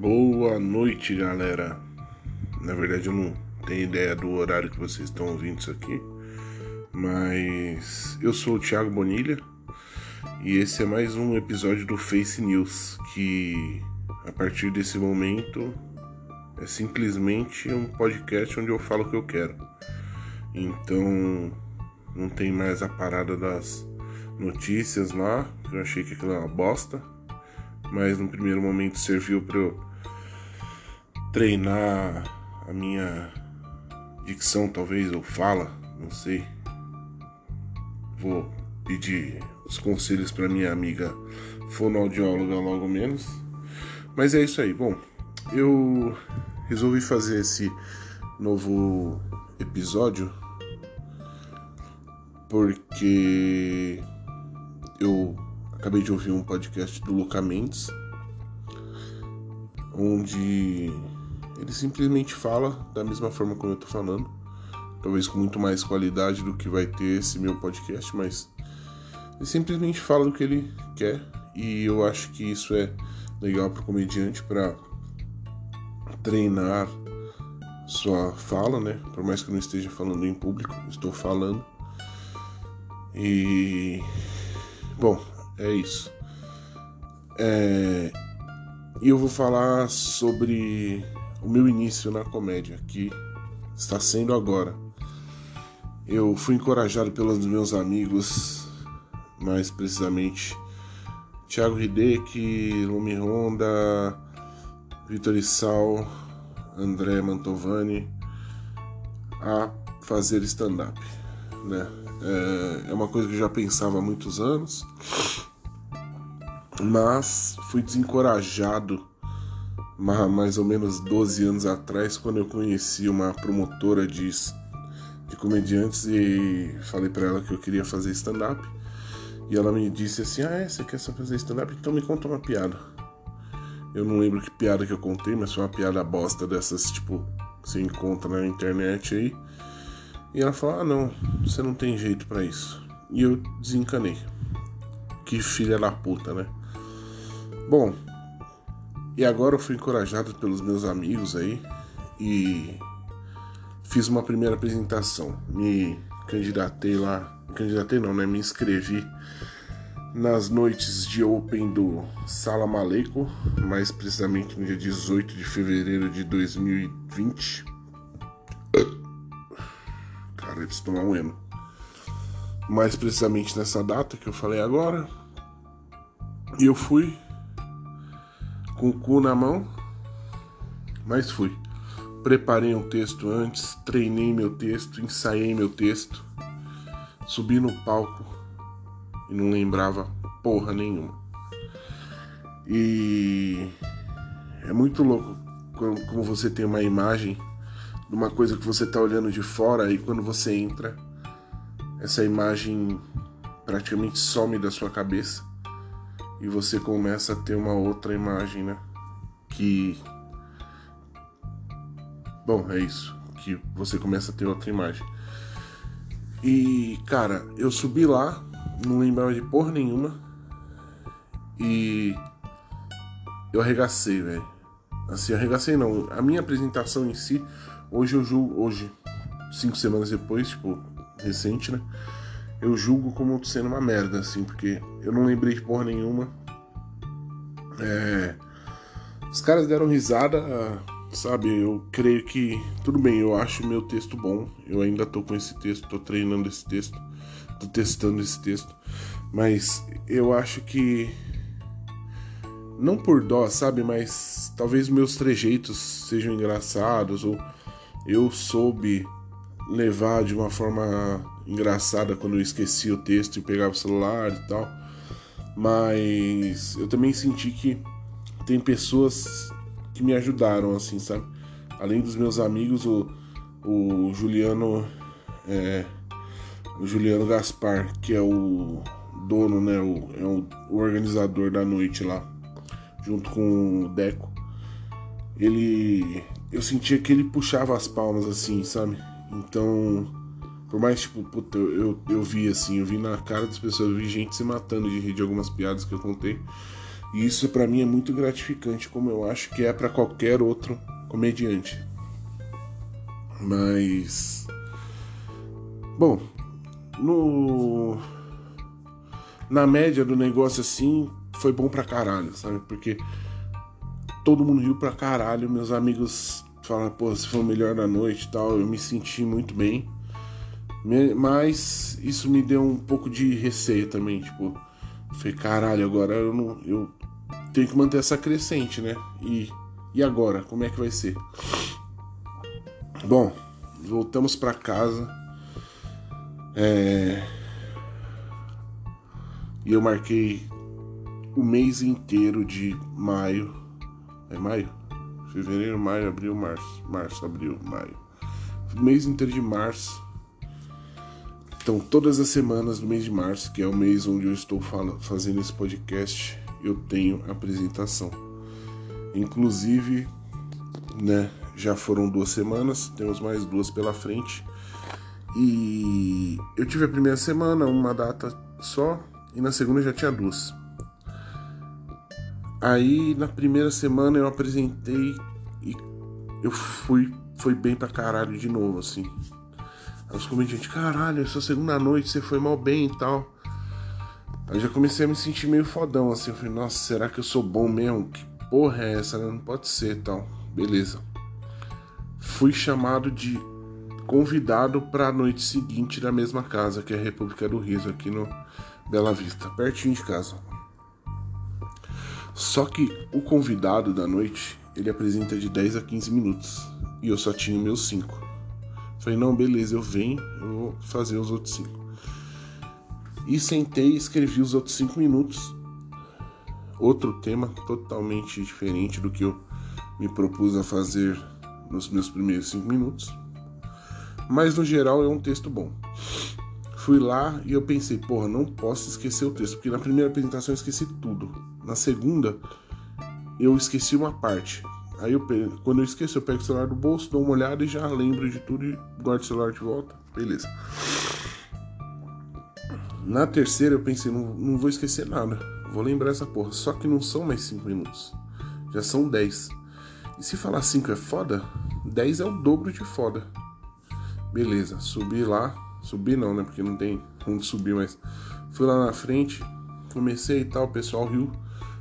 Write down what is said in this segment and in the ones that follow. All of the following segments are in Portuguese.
Boa noite, galera. Na verdade, eu não tenho ideia do horário que vocês estão ouvindo isso aqui, mas eu sou o Thiago Bonilha e esse é mais um episódio do Face News que a partir desse momento é simplesmente um podcast onde eu falo o que eu quero. Então, não tem mais a parada das notícias lá, eu achei que aquilo era uma bosta, mas no primeiro momento serviu para eu treinar a minha dicção, talvez, ou fala, não sei. Vou pedir os conselhos para minha amiga fonoaudióloga logo menos. Mas é isso aí. Bom, eu resolvi fazer esse novo episódio porque eu acabei de ouvir um podcast do Luca Mendes onde ele simplesmente fala da mesma forma como eu tô falando, talvez com muito mais qualidade do que vai ter esse meu podcast, mas ele simplesmente fala do que ele quer e eu acho que isso é legal para o comediante para treinar sua fala, né? Por mais que eu não esteja falando em público, estou falando. E bom, é isso. É... E eu vou falar sobre o meu início na comédia, que está sendo agora. Eu fui encorajado pelos meus amigos, mais precisamente Thiago Hideki, Lumi Honda, Vitor Issal, André Mantovani, a fazer stand-up. Né? É, é uma coisa que eu já pensava há muitos anos, mas fui desencorajado mais ou menos 12 anos atrás, quando eu conheci uma promotora de, de comediantes e falei para ela que eu queria fazer stand-up. E ela me disse assim: Ah, é, você quer só fazer stand-up? Então me conta uma piada. Eu não lembro que piada que eu contei, mas foi uma piada bosta dessas, tipo, que você encontra na internet aí. E ela falou: Ah, não, você não tem jeito para isso. E eu desencanei. Que filha da puta, né? Bom, e agora eu fui encorajado pelos meus amigos aí e fiz uma primeira apresentação. Me candidatei lá, candidatei não, né? Me inscrevi nas noites de Open do Sala Maleco, mais precisamente no dia 18 de fevereiro de 2020. Cara, eles tomar um eno. Mais precisamente nessa data que eu falei agora. E eu fui com o cu na mão, mas fui. Preparei um texto antes, treinei meu texto, ensaiei meu texto, subi no palco e não lembrava porra nenhuma. E é muito louco como você tem uma imagem de uma coisa que você está olhando de fora e quando você entra, essa imagem praticamente some da sua cabeça e você começa a ter uma outra imagem, né? Que. Bom, é isso. Que você começa a ter outra imagem. E, cara, eu subi lá, não lembrava de porra nenhuma. E. Eu arregacei, velho. Assim, arregacei não. A minha apresentação em si, hoje eu julgo. Hoje, cinco semanas depois, tipo, recente, né? Eu julgo como sendo uma merda, assim, porque eu não lembrei de porra nenhuma. É, os caras deram risada, sabe? Eu creio que tudo bem, eu acho meu texto bom. Eu ainda tô com esse texto, tô treinando esse texto, tô testando esse texto, mas eu acho que não por dó, sabe? Mas talvez meus trejeitos sejam engraçados ou eu soube levar de uma forma engraçada quando eu esqueci o texto e pegava o celular e tal. Mas eu também senti que tem pessoas que me ajudaram, assim, sabe? Além dos meus amigos, o, o Juliano. É, o Juliano Gaspar, que é o dono, né? O, é o, o organizador da noite lá, junto com o Deco. Ele. Eu sentia que ele puxava as palmas assim, sabe? Então por mais, tipo, puta, eu, eu, vi assim, eu vi na cara das pessoas, eu vi gente se matando de rir de algumas piadas que eu contei. E isso para mim é muito gratificante, como eu acho que é para qualquer outro comediante. Mas bom, no na média do negócio assim, foi bom pra caralho, sabe? Porque todo mundo riu pra caralho, meus amigos falaram, pô, você foi o melhor da noite e tal, eu me senti muito bem. Mas isso me deu um pouco de receio também, tipo, falei, caralho, agora eu não. Eu tenho que manter essa crescente, né? E, e agora? Como é que vai ser? Bom, voltamos para casa. É... E eu marquei o mês inteiro de maio. É maio? Fevereiro, maio, abril, março. Março, abril, maio. O mês inteiro de março. Então, todas as semanas do mês de março, que é o mês onde eu estou fazendo esse podcast, eu tenho apresentação. Inclusive, né, já foram duas semanas, temos mais duas pela frente. E eu tive a primeira semana, uma data só, e na segunda já tinha duas. Aí na primeira semana eu apresentei e eu fui foi bem pra caralho de novo, assim. Os comediantes, caralho, essa segunda noite você foi mal bem e tal. Aí já comecei a me sentir meio fodão, assim. Eu falei, nossa, será que eu sou bom mesmo? Que porra é essa? Não pode ser tal. Beleza. Fui chamado de convidado para a noite seguinte da mesma casa, que é a República do Riso, aqui no Bela Vista, pertinho de casa. Só que o convidado da noite, ele apresenta de 10 a 15 minutos. E eu só tinha meus 5. Falei, não, beleza, eu venho, eu vou fazer os outros 5. E sentei escrevi os outros 5 minutos. Outro tema totalmente diferente do que eu me propus a fazer nos meus primeiros 5 minutos. Mas no geral é um texto bom. Fui lá e eu pensei, porra, não posso esquecer o texto, porque na primeira apresentação eu esqueci tudo. Na segunda, eu esqueci uma parte. Aí eu quando eu esqueço, eu pego o celular do bolso, dou uma olhada e já lembro de tudo e guardo o celular de volta. Beleza. Na terceira eu pensei, não, não vou esquecer nada. Vou lembrar essa porra. Só que não são mais 5 minutos. Já são 10. E se falar 5 é foda, 10 é o dobro de foda. Beleza, subi lá, Subi não, né? Porque não tem onde subir, mas fui lá na frente, comecei e tal, o pessoal riu.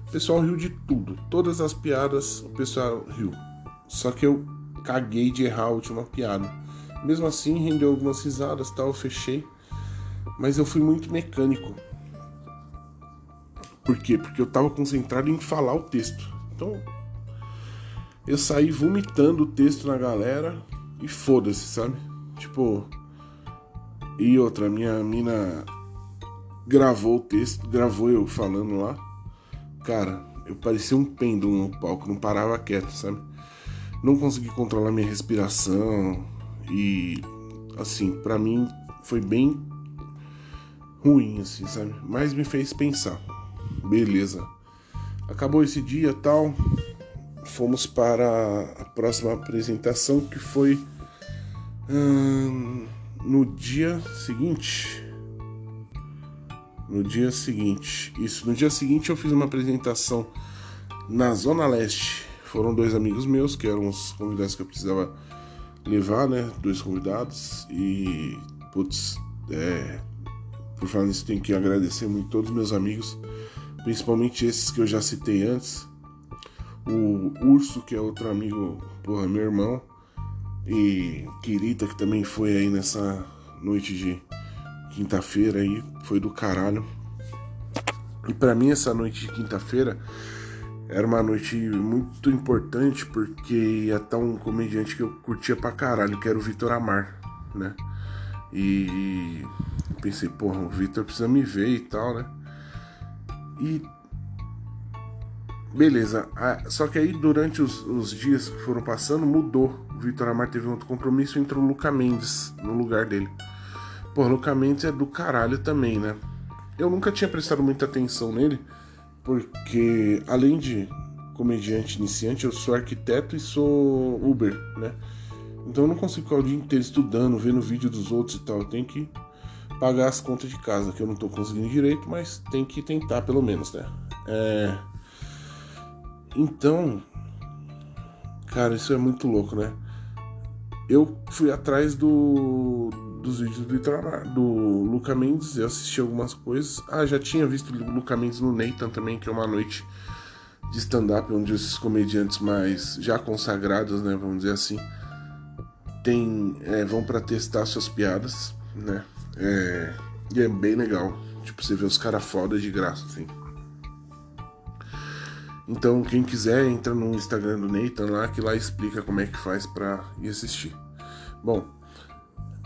O pessoal riu de tudo. Todas as piadas o pessoal riu. Só que eu caguei de errar a última piada. Mesmo assim, rendeu algumas risadas tal, eu fechei. Mas eu fui muito mecânico. Por quê? Porque eu tava concentrado em falar o texto. Então, eu saí vomitando o texto na galera e foda-se, sabe? Tipo, e outra, minha mina gravou o texto, gravou eu falando lá. Cara, eu parecia um pêndulo no palco, não parava quieto, sabe? Não consegui controlar minha respiração e assim, para mim foi bem ruim assim, sabe? Mas me fez pensar. Beleza. Acabou esse dia, tal. Fomos para a próxima apresentação que foi hum, no dia seguinte. No dia seguinte. Isso, no dia seguinte eu fiz uma apresentação na Zona Leste. Foram dois amigos meus, que eram os convidados que eu precisava levar, né? Dois convidados. E, putz, é, por falar nisso, tenho que agradecer muito todos os meus amigos, principalmente esses que eu já citei antes. O Urso, que é outro amigo, porra, meu irmão e Kirita, que também foi aí nessa noite de quinta-feira aí, foi do caralho. E para mim essa noite de quinta-feira era uma noite muito importante porque ia estar um comediante que eu curtia pra caralho, que era o Vitor Amar, né? E pensei, porra, o Vitor precisa me ver e tal, né? E beleza, só que aí durante os, os dias que foram passando mudou o Vitor Amar teve outro compromisso e entrou o Luca Mendes no lugar dele. Pô, Luca Mendes é do caralho também, né? Eu nunca tinha prestado muita atenção nele, porque além de comediante iniciante, eu sou arquiteto e sou Uber, né? Então eu não consigo ficar o dia inteiro estudando, vendo vídeo dos outros e tal. Eu tenho que pagar as contas de casa, que eu não tô conseguindo direito, mas tem que tentar pelo menos, né? É... Então, cara, isso é muito louco, né? Eu fui atrás do, dos vídeos do, do Luca Mendes, eu assisti algumas coisas. Ah, já tinha visto o Luca Mendes no Nathan também, que é uma noite de stand-up onde esses comediantes mais já consagrados, né, vamos dizer assim, tem, é, vão para testar suas piadas, né? É, e é bem legal. Tipo, você vê os caras foda de graça, assim. Então, quem quiser, entra no Instagram do Nathan lá, que lá explica como é que faz pra ir assistir. Bom,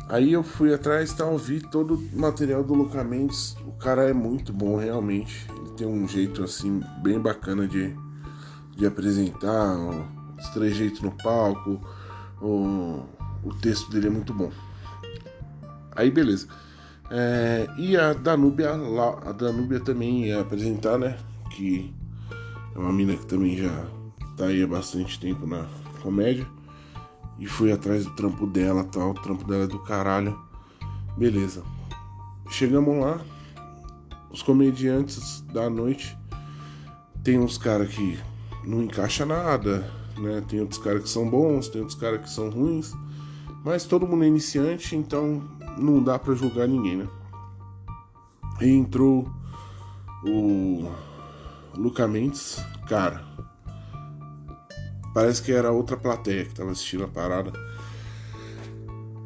aí eu fui atrás tal, vi todo o material do Luca Mendes. O cara é muito bom, realmente. Ele tem um jeito, assim, bem bacana de, de apresentar, os trejeitos no palco, o, o texto dele é muito bom. Aí, beleza. É, e a Danúbia, a Danúbia também ia apresentar, né? Que é uma mina que também já tá aí há bastante tempo na comédia. E fui atrás do trampo dela tal. O trampo dela é do caralho. Beleza. Chegamos lá. Os comediantes da noite. Tem uns caras que não encaixa nada, né? Tem outros caras que são bons, tem outros caras que são ruins. Mas todo mundo é iniciante, então não dá para julgar ninguém, né? E entrou o Luca Mendes, cara. Parece que era outra plateia que tava assistindo a parada.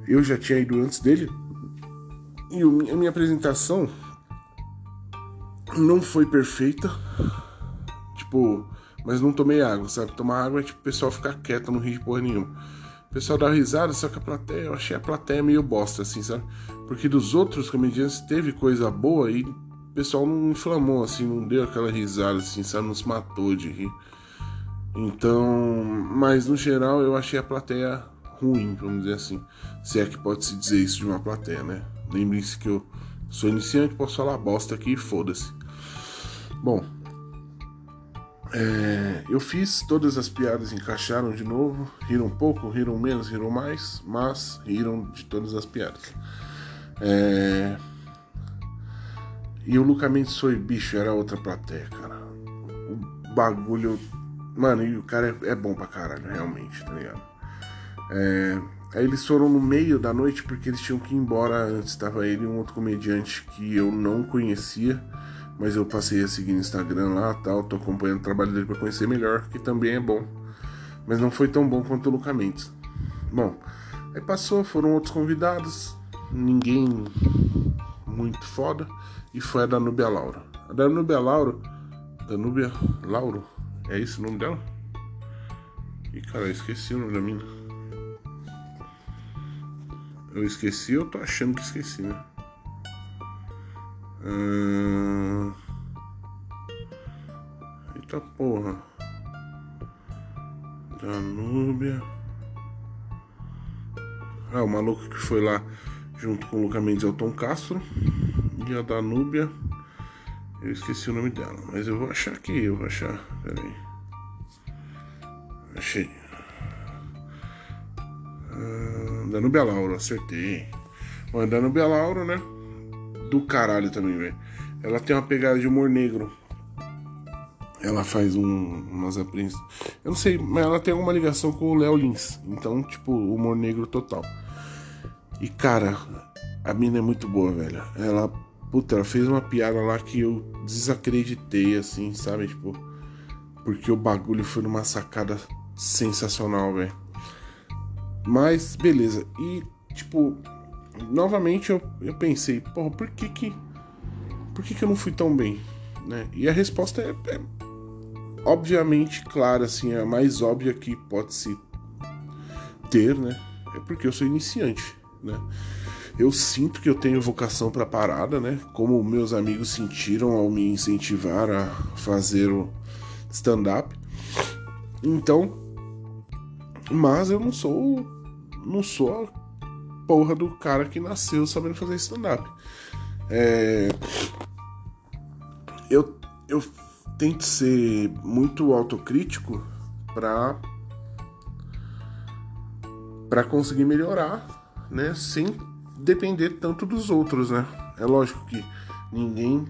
Eu já tinha ido antes dele. E a minha apresentação não foi perfeita. Tipo, mas não tomei água, sabe? Tomar água é tipo o pessoal ficar quieto, não rir de porra nenhuma. O pessoal dá risada, só que a plateia, eu achei a plateia meio bosta, assim, sabe? Porque dos outros comediantes teve coisa boa e o pessoal não inflamou, assim, não deu aquela risada, assim, sabe? Não se matou de rir. Então, mas no geral eu achei a plateia ruim, vamos dizer assim. Se é que pode se dizer isso de uma plateia, né? Lembre-se que eu sou iniciante, posso falar bosta aqui e foda-se. Bom, é, eu fiz todas as piadas, encaixaram de novo. Riram pouco, riram menos, riram mais, mas riram de todas as piadas. É, e o Luca Mendes foi bicho, era outra plateia, cara. O bagulho. Mano, e o cara é, é bom pra caralho, realmente, tá ligado? É, aí eles foram no meio da noite porque eles tinham que ir embora antes. Tava ele e um outro comediante que eu não conhecia mas eu passei a seguir no Instagram lá, tal, tô acompanhando o trabalho dele para conhecer melhor, que também é bom. Mas não foi tão bom quanto o Luca Mendes. Bom, aí passou, foram outros convidados, ninguém muito foda, e foi a Danúbia Laura. A Danúbia Laura, Danúbia Lauro, é esse o nome dela? E cara, eu esqueci o nome da mina. Eu esqueci, eu tô achando que esqueci, né? Hum... Eita porra. Danúbia. Ah, o maluco que foi lá junto com o Luca Mendes é o Tom Castro. E a Danúbia. Eu esqueci o nome dela, mas eu vou achar aqui, eu vou achar. Pera aí. Achei. Ah, Danúbia acertei. A Danúbia né? do caralho também, velho. Ela tem uma pegada de humor negro. Ela faz um, umas apreensões. Eu não sei, mas ela tem alguma ligação com o Léo Lins. Então, tipo, humor negro total. E cara, a mina é muito boa, velho. Ela, puta, ela fez uma piada lá que eu desacreditei, assim, sabe? Tipo, porque o bagulho foi numa sacada sensacional, velho. Mas, beleza. E, tipo, novamente eu, eu pensei, porra, por que que, por que que eu não fui tão bem? Né? E a resposta é, é obviamente clara, assim, é a mais óbvia que pode se ter, né? É porque eu sou iniciante, né? Eu sinto que eu tenho vocação para parada, né? Como meus amigos sentiram ao me incentivar a fazer o stand-up. Então, mas eu não sou não sou porra do cara que nasceu sabendo fazer stand-up. É... Eu, eu tento ser muito autocrítico pra, pra conseguir melhorar, né? Sem depender tanto dos outros, né? É lógico que ninguém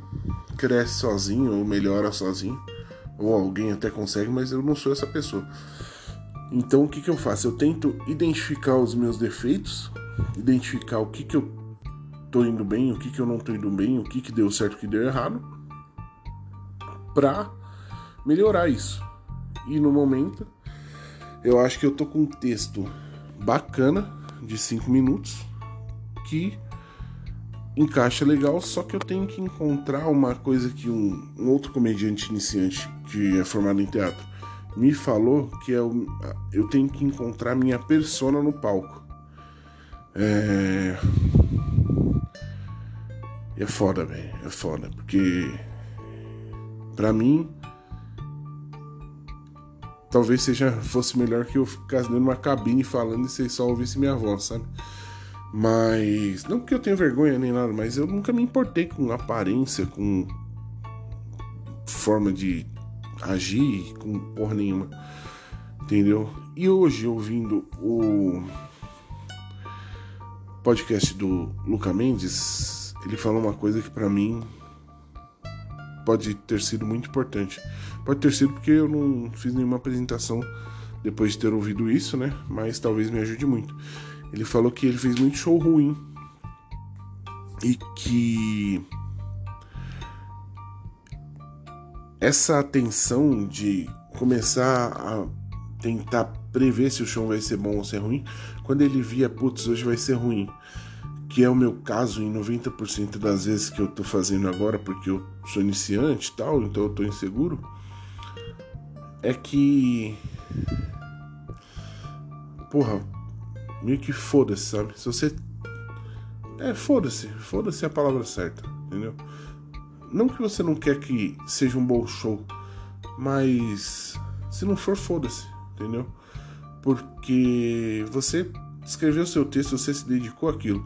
cresce sozinho ou melhora sozinho. ou alguém até consegue, mas eu não sou essa pessoa. Então o que, que eu faço? Eu tento identificar os meus defeitos, identificar o que, que eu tô indo bem, o que, que eu não tô indo bem, o que, que deu certo, o que deu errado, pra melhorar isso. E no momento, eu acho que eu tô com um texto bacana de 5 minutos que encaixa legal, só que eu tenho que encontrar uma coisa que um, um outro comediante iniciante que é formado em teatro me falou que é o, eu tenho que encontrar minha persona no palco. É. É foda, velho. É foda. Porque. Pra mim. Talvez seja fosse melhor que eu ficasse dentro de uma cabine falando e vocês só ouvissem minha voz, sabe? Mas. Não porque eu tenho vergonha nem nada, mas eu nunca me importei com aparência, com forma de agir com porra nenhuma. Entendeu? E hoje, ouvindo o podcast do Luca Mendes, ele falou uma coisa que para mim pode ter sido muito importante. Pode ter sido porque eu não fiz nenhuma apresentação depois de ter ouvido isso, né? Mas talvez me ajude muito. Ele falou que ele fez muito show ruim e que essa atenção de começar a tentar prever se o show vai ser bom ou ser ruim, quando ele via, putz, hoje vai ser ruim, que é o meu caso em 90% das vezes que eu tô fazendo agora, porque eu sou iniciante e tal, então eu tô inseguro, é que. Porra, meio que foda-se, sabe? Se você. É, foda-se, foda-se é a palavra certa, entendeu? Não que você não quer que seja um bom show, mas se não for, foda-se, entendeu? Porque você escreveu seu texto, você se dedicou àquilo.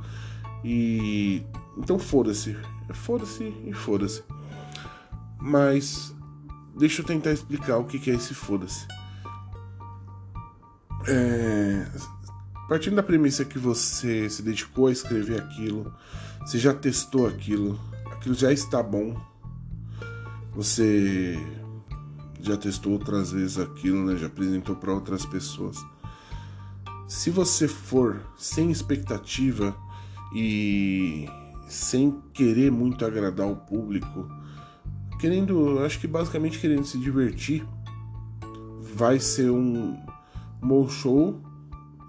E então foda-se, foda-se e foda-se. Mas deixa eu tentar explicar o que é esse foda-se. É... Partindo da premissa que você se dedicou a escrever aquilo, você já testou aquilo, aquilo já está bom. Você já testou outras vezes aquilo, né? Já apresentou para outras pessoas. Se você for sem expectativa e sem querer muito agradar o público, querendo, acho que basicamente querendo se divertir, vai ser um, bom show,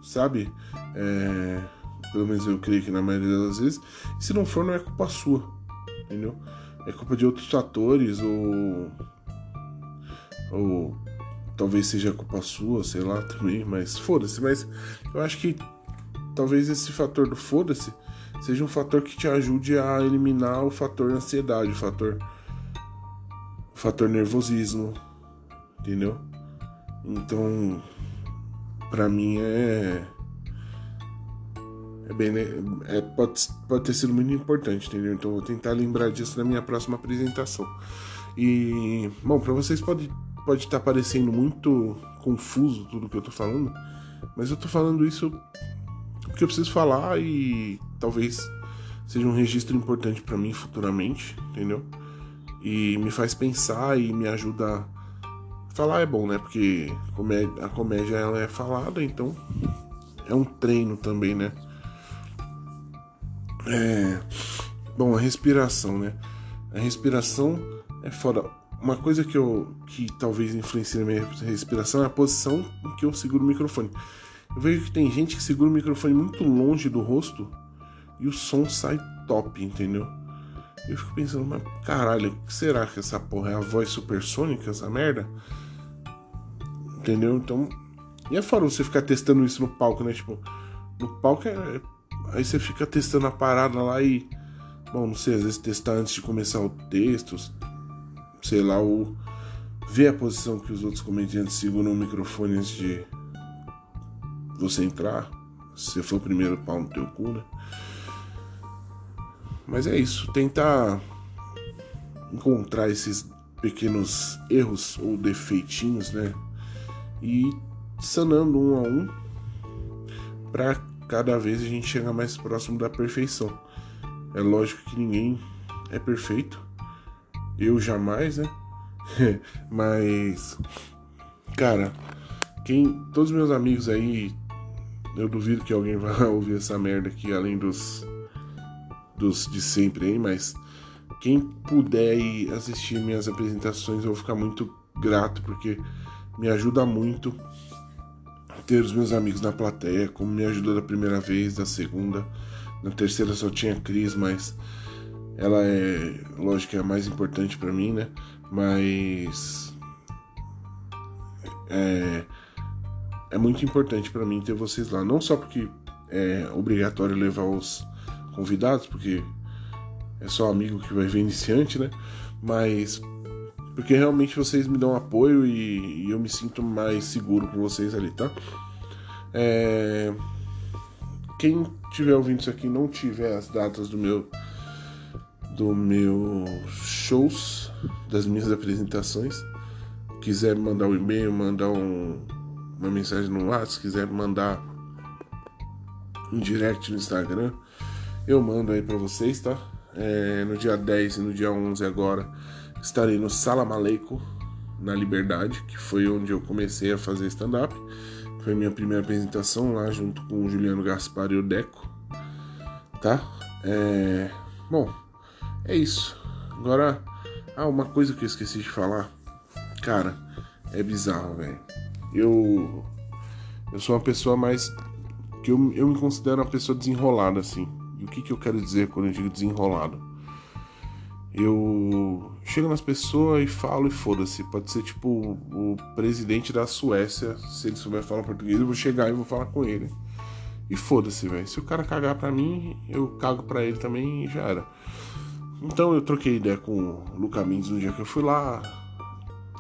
sabe? É, pelo menos eu creio que na maioria das vezes. E se não for, não é culpa sua entendeu? É culpa de outros fatores ou ou talvez seja culpa sua, sei lá também, mas foda-se, mas eu acho que talvez esse fator do foda-se seja um fator que te ajude a eliminar o fator ansiedade, o fator o fator nervosismo, entendeu? Então, para mim é é bem, né? é, pode, pode ter sido muito importante, entendeu? Então vou tentar lembrar disso na minha próxima apresentação. E, bom, para vocês pode pode estar tá parecendo muito confuso tudo que eu tô falando, mas eu tô falando isso porque eu preciso falar e talvez seja um registro importante para mim futuramente, entendeu? E me faz pensar e me ajuda a falar é bom, né? Porque a comédia ela é falada, então é um treino também, né? É, bom, a respiração, né? A respiração é foda. Uma coisa que eu que talvez influencie na minha respiração é a posição em que eu seguro o microfone. Eu vejo que tem gente que segura o microfone muito longe do rosto e o som sai top, entendeu? Eu fico pensando, mas caralho, o que será que essa porra é a voz supersônica, essa merda? Entendeu? Então. E é fora você ficar testando isso no palco, né? Tipo, no palco é Aí você fica testando a parada lá e. Bom, não sei, às vezes testar antes de começar o texto, sei lá, ou ver a posição que os outros comediantes seguram o microfone antes de você entrar. Se você for o primeiro pau no teu cu, né? Mas é isso, tentar encontrar esses pequenos erros ou defeitinhos, né? E sanando um a um para cada vez a gente chega mais próximo da perfeição. É lógico que ninguém é perfeito, eu jamais, né? Mas, cara, quem. Todos meus amigos aí. Eu duvido que alguém vá ouvir essa merda aqui, além dos. Dos de sempre aí, mas. Quem puder ir assistir minhas apresentações, eu vou ficar muito grato, porque me ajuda muito ter os meus amigos na plateia, como me ajudou da primeira vez, da segunda. Na terceira só tinha Cris, mas ela é, lógico, é a mais importante para mim, né? Mas é, é muito importante para mim ter vocês lá, não só porque é obrigatório levar os convidados, porque é só amigo que vai ver iniciante, né? Mas porque realmente vocês me dão apoio e, e eu me sinto mais seguro com vocês ali, tá? É... Quem tiver ouvindo isso aqui não tiver as datas do meu do meu shows, das minhas apresentações, quiser mandar um e-mail, mandar um, uma mensagem no WhatsApp, quiser mandar um direct no Instagram, eu mando aí para vocês, tá? É, no dia 10 e no dia 11 agora estarei no Sala Maleico, na Liberdade, que foi onde eu comecei a fazer stand-up. Foi minha primeira apresentação lá junto com o Juliano Gaspar e o Deco, tá? É... Bom, é isso. Agora, ah, uma coisa que eu esqueci de falar. Cara, é bizarro, velho. Eu. Eu sou uma pessoa mais. que eu, eu me considero uma pessoa desenrolada, assim. E o que, que eu quero dizer quando eu digo desenrolado? Eu chego nas pessoas e falo e foda-se. Pode ser tipo o, presidente da Suécia, se ele souber falar português, eu vou chegar e vou falar com ele. E foda-se, velho. Se o cara cagar pra mim, eu cago pra ele também e já era. Então eu troquei ideia com o Luca Mendes no dia que eu fui lá.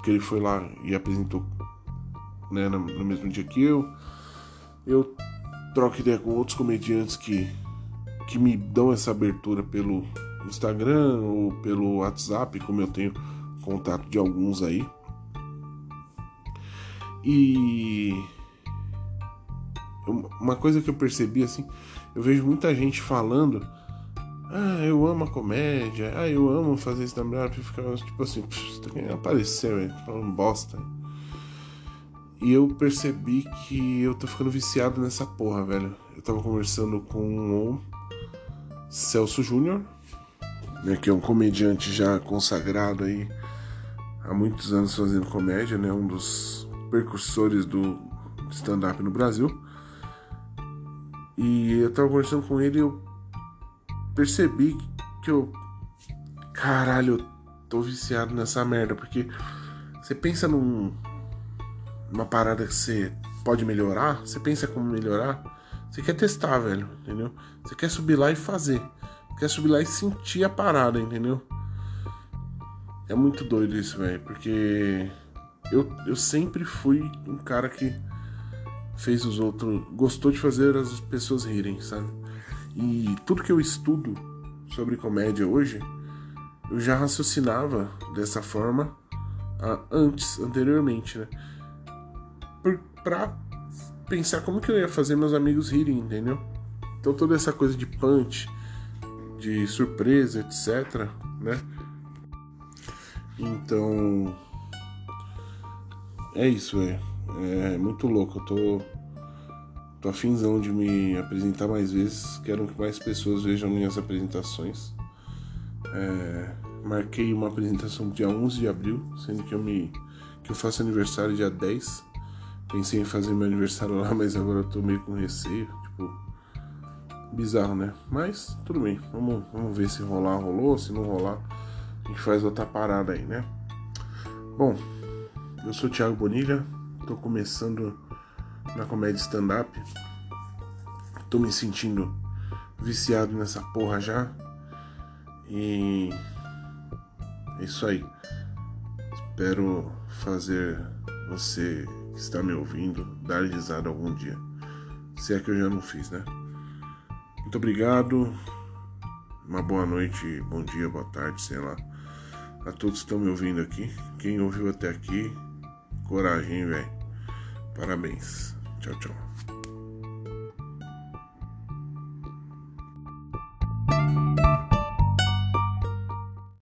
Que ele foi lá e apresentou né, no, no mesmo dia que eu. Eu troco ideia com outros comediantes que, que me dão essa abertura pelo Instagram ou pelo WhatsApp, como eu tenho contato de alguns aí. E uma coisa que eu percebi assim, eu vejo muita gente falando, ah, eu amo a comédia, ah, eu amo fazer stand-up, fica tipo assim, aparecer, velho, falando bosta. E eu percebi que eu tô ficando viciado nessa porra, velho. Eu tava conversando com o Celso Júnior, né, que é um comediante já consagrado aí há muitos anos fazendo comédia, né, um dos precursores do stand-up no Brasil. E eu tava conversando com ele e eu percebi que eu. Caralho, eu tô viciado nessa merda, porque você pensa num. numa parada que você pode melhorar, você pensa como melhorar, você quer testar, velho, entendeu? Você quer subir lá e fazer quer subir lá e sentir a parada, entendeu? É muito doido isso, velho, porque eu, eu sempre fui um cara que fez os outros. gostou de fazer as pessoas rirem, sabe? E tudo que eu estudo sobre comédia hoje, eu já raciocinava dessa forma antes, anteriormente, né? Pra pensar como que eu ia fazer meus amigos rirem, entendeu? Então toda essa coisa de punch de surpresa, etc, né? Então é isso, é, é muito louco. Eu tô tô afinzão de me apresentar mais vezes. Quero que mais pessoas vejam minhas apresentações. É, marquei uma apresentação dia 11 de abril, sendo que eu me que eu faço aniversário dia 10. Pensei em fazer meu aniversário lá, mas agora eu tô meio com receio, tipo, bizarro, né? Mas tudo bem, vamos, vamos ver se rolar, rolou, se não rolar, a gente faz outra parada aí, né? Bom, eu sou o Thiago Bonilha, tô começando na comédia stand-up, tô me sentindo viciado nessa porra já, e é isso aí. Espero fazer você que está me ouvindo dar risada algum dia. Se é que eu já não fiz, né? Muito obrigado. Uma boa noite, bom dia, boa tarde, sei lá. A todos que estão me ouvindo aqui. Quem ouviu até aqui, coragem, velho. Parabéns. Tchau, tchau.